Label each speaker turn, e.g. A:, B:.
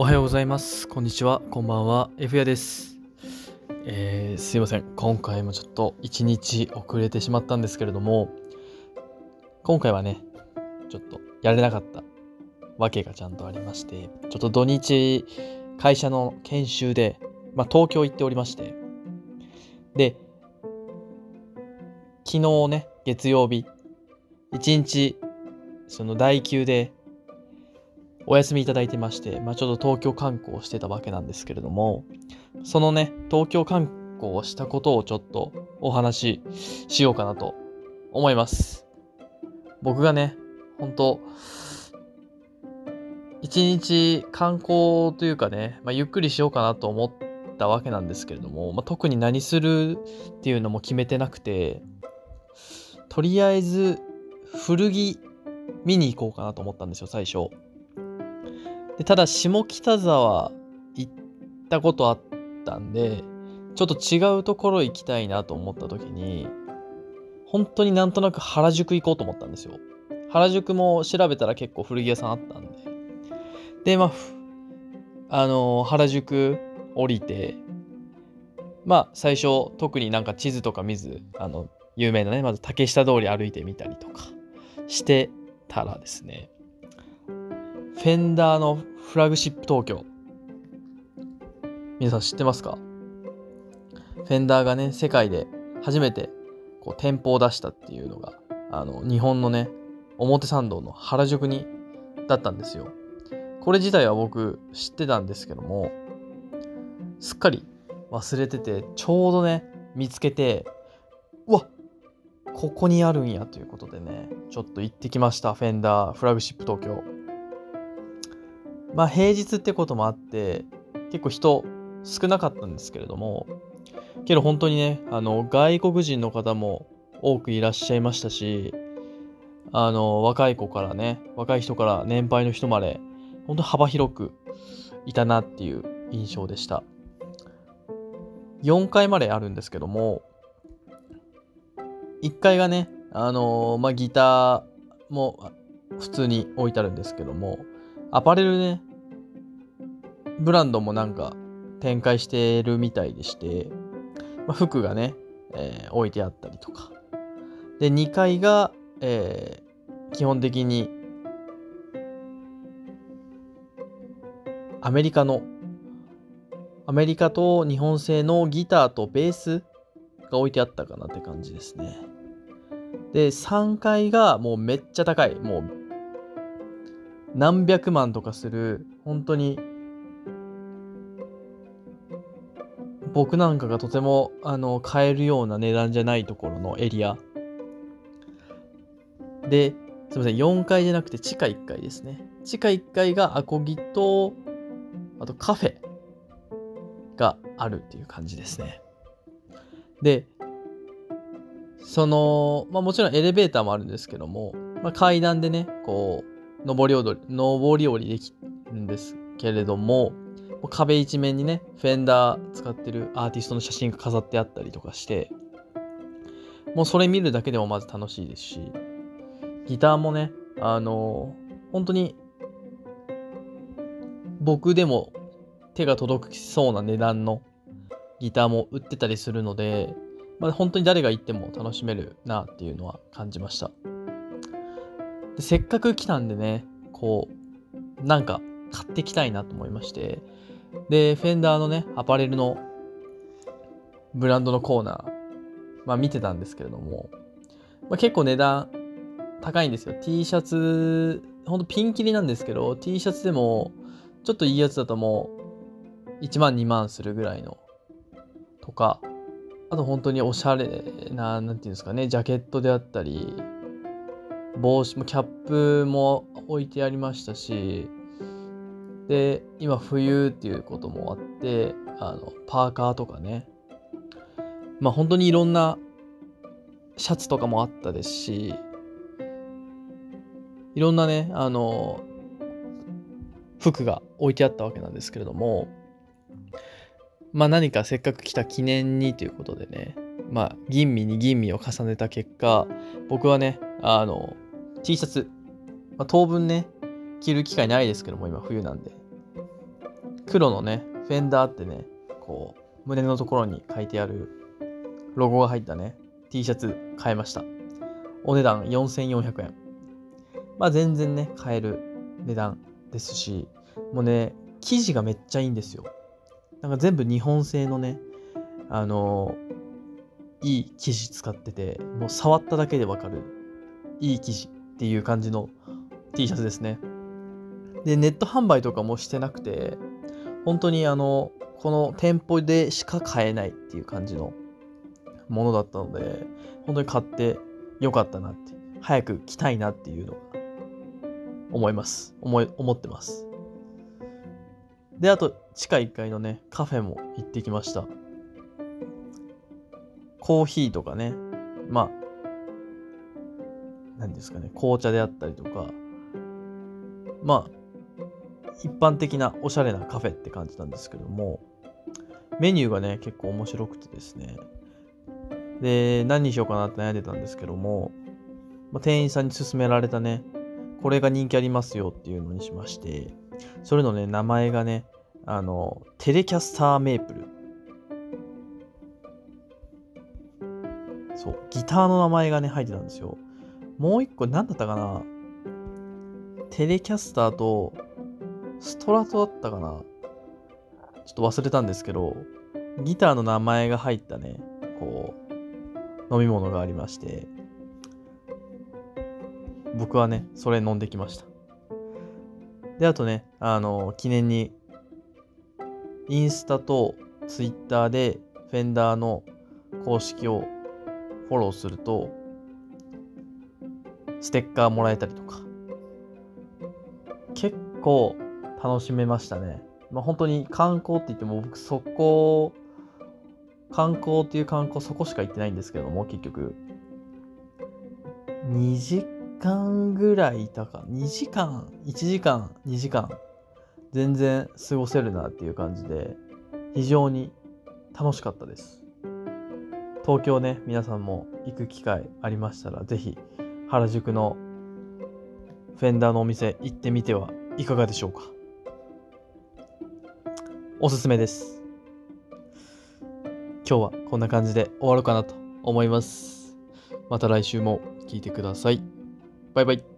A: おはようございます。こんにちは。こんばんは。F やです。えー、すいません。今回もちょっと一日遅れてしまったんですけれども、今回はね、ちょっとやれなかったわけがちゃんとありまして、ちょっと土日、会社の研修で、まあ、東京行っておりまして、で、昨日ね、月曜日、一日、その代休でお休みいただいてまして、まあ、ちょっと東京観光してたわけなんですけれども、そのね、東京観光をしたことをちょっとお話ししようかなと思います。僕がね、本当一日観光というかね、まあ、ゆっくりしようかなと思ったわけなんですけれども、まあ、特に何するっていうのも決めてなくて、とりあえず古着見に行こうかなと思ったんですよ、最初。でただ下北沢行ったことあったんでちょっと違うところ行きたいなと思った時に本当になんとなく原宿行こうと思ったんですよ。原宿も調べたら結構古着屋さんあったんで。でまああの原宿降りてまあ最初特になんか地図とか見ずあの有名なねまず竹下通り歩いてみたりとかしてたらですねフェンダーのフラグシップ東京。皆さん知ってますか？フェンダーがね、世界で初めてこう店舗を出したっていうのが、あの、日本のね、表参道の原宿に、だったんですよ。これ自体は僕知ってたんですけども、すっかり忘れてて、ちょうどね、見つけて、うわここにあるんやということでね、ちょっと行ってきました。フェンダーフラグシップ東京。まあ平日ってこともあって結構人少なかったんですけれどもけど本当にねあの外国人の方も多くいらっしゃいましたしあの若い子からね若い人から年配の人まで本当幅広くいたなっていう印象でした。4階まであるんですけども1階がねあのまあギターも普通に置いてあるんですけどもアパレルね、ブランドもなんか展開してるみたいでして、まあ、服がね、えー置いてあったりとか。で、2階が、えー基本的にアメリカの、アメリカと日本製のギターとベースが置いてあったかなって感じですね。で、3階がもうめっちゃ高い。もう何百万とかする本当に僕なんかがとてもあの買えるような値段じゃないところのエリア。ですみません4階じゃなくて地下1階ですね。地下1階がアコギとあとカフェがあるっていう感じですね。でそのまあもちろんエレベーターもあるんですけども、まあ、階段でねこう上り踊り、上り下りできるんですけれども、壁一面にね、フェンダー使ってるアーティストの写真が飾ってあったりとかして、もうそれ見るだけでもまず楽しいですし、ギターもね、あの本当に、僕でも手が届きそうな値段のギターも売ってたりするので、まあ、本当に誰が行っても楽しめるなっていうのは感じました。せっかく来たんでね、こう、なんか買ってきたいなと思いまして、で、フェンダーのね、アパレルのブランドのコーナー、まあ見てたんですけれども、まあ、結構値段高いんですよ。T シャツ、ほんとピンキリなんですけど、T シャツでも、ちょっといいやつだともう、1万2万するぐらいの、とか、あと本当におしゃれな、なんていうんですかね、ジャケットであったり、帽子もキャップも置いてありましたしで今冬っていうこともあってあのパーカーとかね。まあ本当にいろんなシャツとかもあったですしいろんなねあの服が置いてあったわけなんですけれどもまあ何かせっかく来た記念にということでねまあ吟味に吟味を重ねた結果僕はねあの T シャツ、まあ、当分ね着る機会ないですけども今冬なんで黒のね、フェンダーってね、こう、胸のところに書いてあるロゴが入ったね、T シャツ買いました。お値段4400円。まあ全然ね、買える値段ですし、もうね、生地がめっちゃいいんですよ。なんか全部日本製のね、あのー、いい生地使ってて、もう触っただけでわかる、いい生地っていう感じの T シャツですね。で、ネット販売とかもしてなくて、本当にあの、この店舗でしか買えないっていう感じのものだったので、本当に買ってよかったなって、早く来たいなっていうのが思います。思い、思ってます。で、あと、地下1階のね、カフェも行ってきました。コーヒーとかね、まあ、何ですかね、紅茶であったりとか、まあ、一般的なおしゃれなカフェって感じなんですけども、メニューがね、結構面白くてですね、で、何にしようかなって悩んでたんですけども、まあ、店員さんに勧められたね、これが人気ありますよっていうのにしまして、それのね、名前がね、あの、テレキャスターメープル。そう、ギターの名前がね、入ってたんですよ。もう一個何だったかな？テレキャスターとストラトだったかな？ちょっと忘れたんですけど、ギターの名前が入ったね、こう、飲み物がありまして、僕はね、それ飲んできました。で、あとね、あの、記念に、インスタとツイッターで、フェンダーの公式をフォローすると、ステッカーもらえたりとか、結構楽しめましたね。まあ本当に観光って言っても僕そこ観光っていう観光そこしか行ってないんですけども、結局。2時間ぐらいいたか。2時間 ?1 時間 ?2 時間全然過ごせるなっていう感じで、非常に楽しかったです。東京ね、皆さんも行く機会ありましたら、ぜひ原宿のフェンダーのお店行ってみてはいかがでしょうか？おすすめです。今日はこんな感じで終わろうかなと思います。また来週も聞いてください。バイバイ。